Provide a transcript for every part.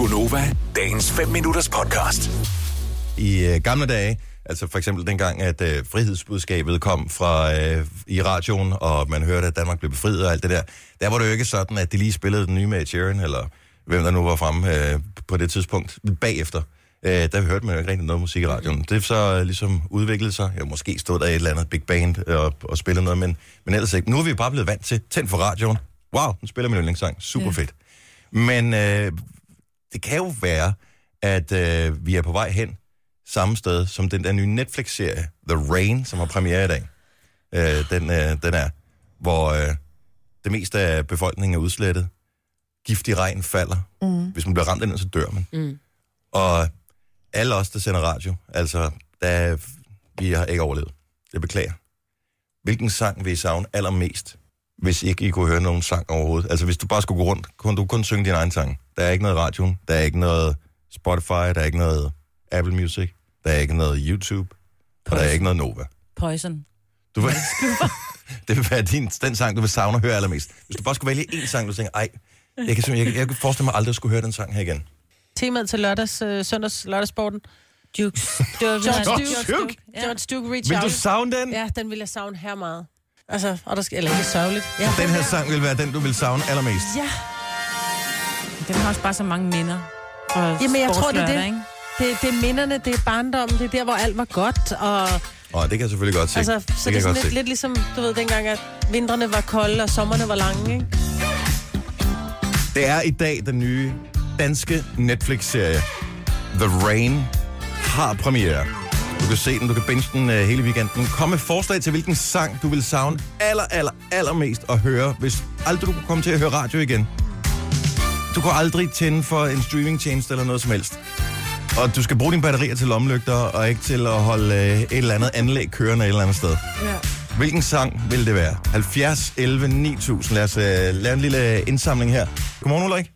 Gunova, dagens 5 minutters podcast. i øh, gamle dage, altså for eksempel dengang, at øh, frihedsbudskabet kom fra øh, i radioen, og man hørte, at Danmark blev befriet og alt det der, der var det jo ikke sådan, at de lige spillede den nye med Ed Sheeran, eller hvem der nu var fremme øh, på det tidspunkt, bagefter. Øh, der hørte man jo ikke rigtig noget musik i radioen. Det er så øh, ligesom udviklet sig. Ja, måske stod der et eller andet big band øh, og, og spillede noget, men, men ellers ikke. Nu er vi bare blevet vant til, tænd for radioen. Wow, nu spiller min yndlingssang. Super ja. fedt. Men øh, det kan jo være, at øh, vi er på vej hen samme sted som den der nye Netflix-serie, The Rain, som har premiere i dag. Øh, den, øh, den er, hvor øh, det meste af befolkningen er udslettet. Giftig regn falder. Mm. Hvis man bliver ramt af den, så dør man. Mm. Og alle os, der sender radio, altså, der, vi har ikke overlevet. Jeg beklager. Hvilken sang vil I savne allermest, hvis ikke I kunne høre nogen sang overhovedet? Altså, hvis du bare skulle gå rundt, kunne du kun synge din egen sang. Der er ikke noget radio, der er ikke noget Spotify, der er ikke noget Apple Music, der er ikke noget YouTube, og der er ikke noget Nova. Poison. Du vil, det vil være din, den sang, du vil savne at høre allermest. Hvis du bare skulle vælge én sang, du tænker, ej, jeg kan, simpelthen- jeg, jeg kan forestille mig aldrig at skulle høre den sang her igen. Temaet til lørdags, øh, søndags lørdagssporten. Jukes. George George Duke? George Duke Reach Vil du savne den? Ja, den vil jeg savne her meget. Altså, og der skal, eller ikke sørgeligt. Ja. Den her sang vil være den, du vil savne allermest. Ja, Den har også bare så mange minder. Jamen, jeg tror, det er det. Ikke? det, det er minderne, det er barndommen, det er der, hvor alt var godt. Og Og det kan jeg selvfølgelig godt se. altså, det så kan det er sådan lidt, se. lidt ligesom, du ved, dengang, at vintrene var kolde, og sommerne var lange, ikke? Det er i dag den nye danske Netflix-serie The Rain har premiere. Du kan se den, du kan binge den uh, hele weekenden. Kom med forslag til, hvilken sang du vil savne aller, aller, allermest at høre, hvis aldrig du kunne komme til at høre radio igen. Du kan aldrig tænde for en streamingtjeneste eller noget som helst. Og du skal bruge dine batterier til lommelygter, og ikke til at holde uh, et eller andet anlæg kørende et eller andet sted. Ja. Hvilken sang vil det være? 70, 11, 9000. Lad os uh, lave en lille indsamling her. Godmorgen, Ulrik.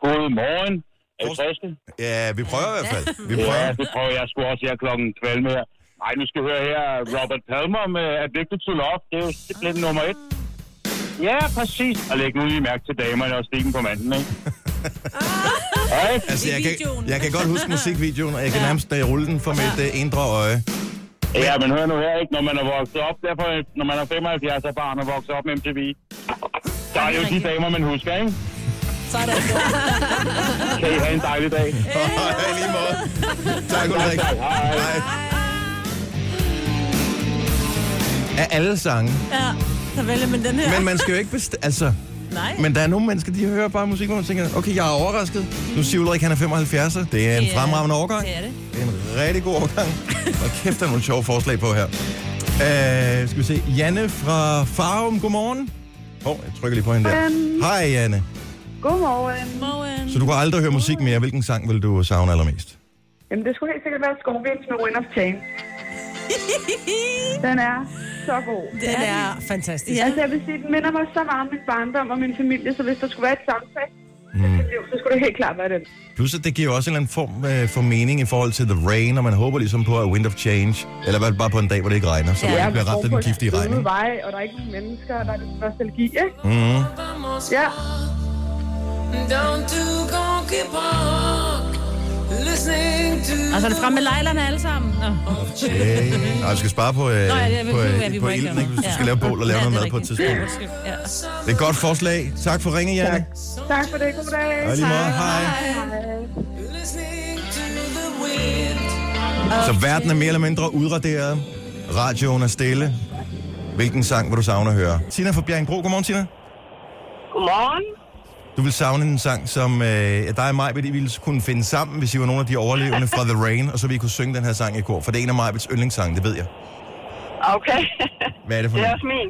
Godmorgen. Er I friske? Ja, vi prøver i hvert fald. Vi prøver. Ja, det prøver jeg sgu også her klokken 12 med. Nej, nu skal vi høre her Robert Palmer med Addicted to Love. Det er jo simpelthen nummer et. Ja, præcis. Og læg nu lige mærke til damerne og stikken på manden, ikke? Ja, ikke? Altså, jeg, kan, jeg kan godt huske musikvideoen, og jeg kan nærmest uh, rulle den for mit uh, indre øje. Ja, men hør nu her, ikke? Når man er vokset op, derfor, når man er 75 af barn og vokset op med MTV. Der er jo de damer, man husker, ikke? Sådan. Kan I have en dejlig dag? Hej, lige måde. Tak, Ulrik. Hej. Hej. Af alle sange. Ja, så vælger man den her. Men man skal jo ikke best... Altså, Nej. men der er nogle mennesker, de hører bare musik, hvor man tænker, okay, jeg er overrasket. Nu siger Ulrik, han er 75. Det er en Ja, fremragende overgang. Det er det. Det er en rigtig god overgang. Og kæft, der er nogle sjove forslag på her. Uh, skal vi se. Janne fra Farum, godmorgen. Åh, oh, jeg trykker lige på hende der. Hej, Janne. Godmorgen. Morgen. Så du kan aldrig høre musik mere. Hvilken sang vil du savne allermest? Jamen, det skulle helt sikkert være Scorpions med Wind of Change. Den er så god. Den er fantastisk. Altså, jeg vil sige, den minder mig så meget om min barndom og min familie, så hvis der skulle være et soundtrack, mm. så skulle det helt klart være den. Plus, at det giver også en eller anden form øh, for mening i forhold til The Rain, og man håber ligesom på, at Wind of Change, eller bare på en dag, hvor det ikke regner, så man ikke bliver ramt af den giftige regn. Ikke? vej, og der er ikke nogen mennesker, der er lidt nostalgi, ikke? Mhm. Ja. Down to Gonky Park, listening to Og så er det frem med lejlerne alle sammen. Nå. Okay. Nej, vi skal spare på, øh, Nå, ja, det, på, øh, vi på ilden, ikke? hvis du skal lave bål og lave Ja, noget mad på et tidspunkt. Ja. Ja. Det er et godt forslag. Tak for ringen, Janne. Tak for det. God dag. Hej. the wind. Så verden er mere eller mindre udraderet. Radioen er stille. Hvilken sang vil du savne at høre? Tina fra Bjerringbro. Godmorgen, Tina. Godmorgen. Du vil savne en sang, som øh, dig og mig ville kunne finde sammen, hvis I var nogle af de overlevende fra The Rain, og så vi kunne synge den her sang i kor. For det er en af Majbets yndlingssange, det ved jeg. Okay. Hvad er det for Det er også min.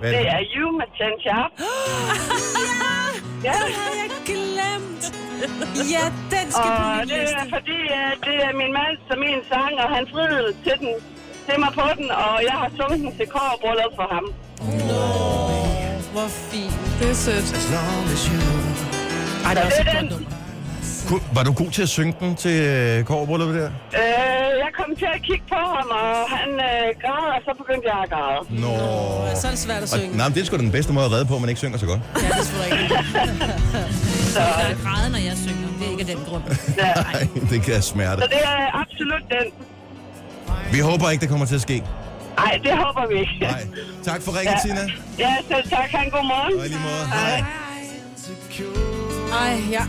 Hvad er Det det? er You med Chen Sharp. Ja, har jeg glemt. Ja, den skal på og min det er fordi, at det er min mand som min sang, og han friede til, den, til mig på den, og jeg har sunget den til kårbryllup for ham. Hvor fint. Det er sødt. Ej, det er også et godt den. nummer. Ku- Var du god til at synge den til øh, kårbrylluppet der? Øh, jeg kom til at kigge på ham, og han øh, græd, og så begyndte jeg at græde. Nå. Så er det svært at Og, synge. nej, men det er sgu da den bedste måde at redde på, at man ikke synger så godt. Ja, det er sgu rigtigt. Så, Jeg kan græde, når jeg synger. Det er ikke af den grund. ja. Nej, det kan smerte. så det er absolut den. Vi håber ikke, det kommer til at ske. Nej, det håber vi ikke. Nej. Tak for ringen, Tina. Ja, selv tak. Ha' en god morgen. Og lige måde. Hej. Ej, ja.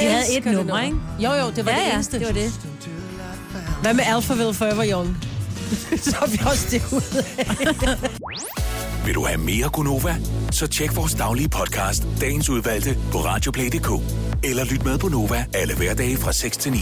Vi havde et nummer, ikke? Jo, jo, det var Ja, det ja, eneste. det var det. Hvad med Alphaville Forever Young? så er vi også det ud af. Vil du have mere Gunova? Så tjek vores daglige podcast, dagens udvalgte, på radioplay.dk. Eller lyt med på Nova alle hverdage fra 6 til 9.